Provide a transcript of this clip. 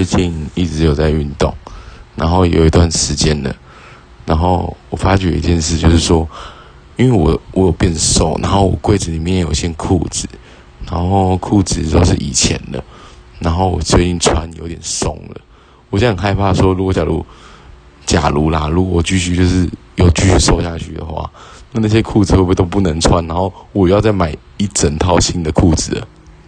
最近一直有在运动，然后有一段时间了。然后我发觉一件事，就是说因为我我有变瘦，然后我柜子里面有些裤子，然后裤子都是以前的。然后我最近穿有点松了，我现很害怕，说如果假如假如啦，如果我继续就是有继续瘦下去的话，那那些裤子会不会都不能穿？然后我要再买一整套新的裤子了。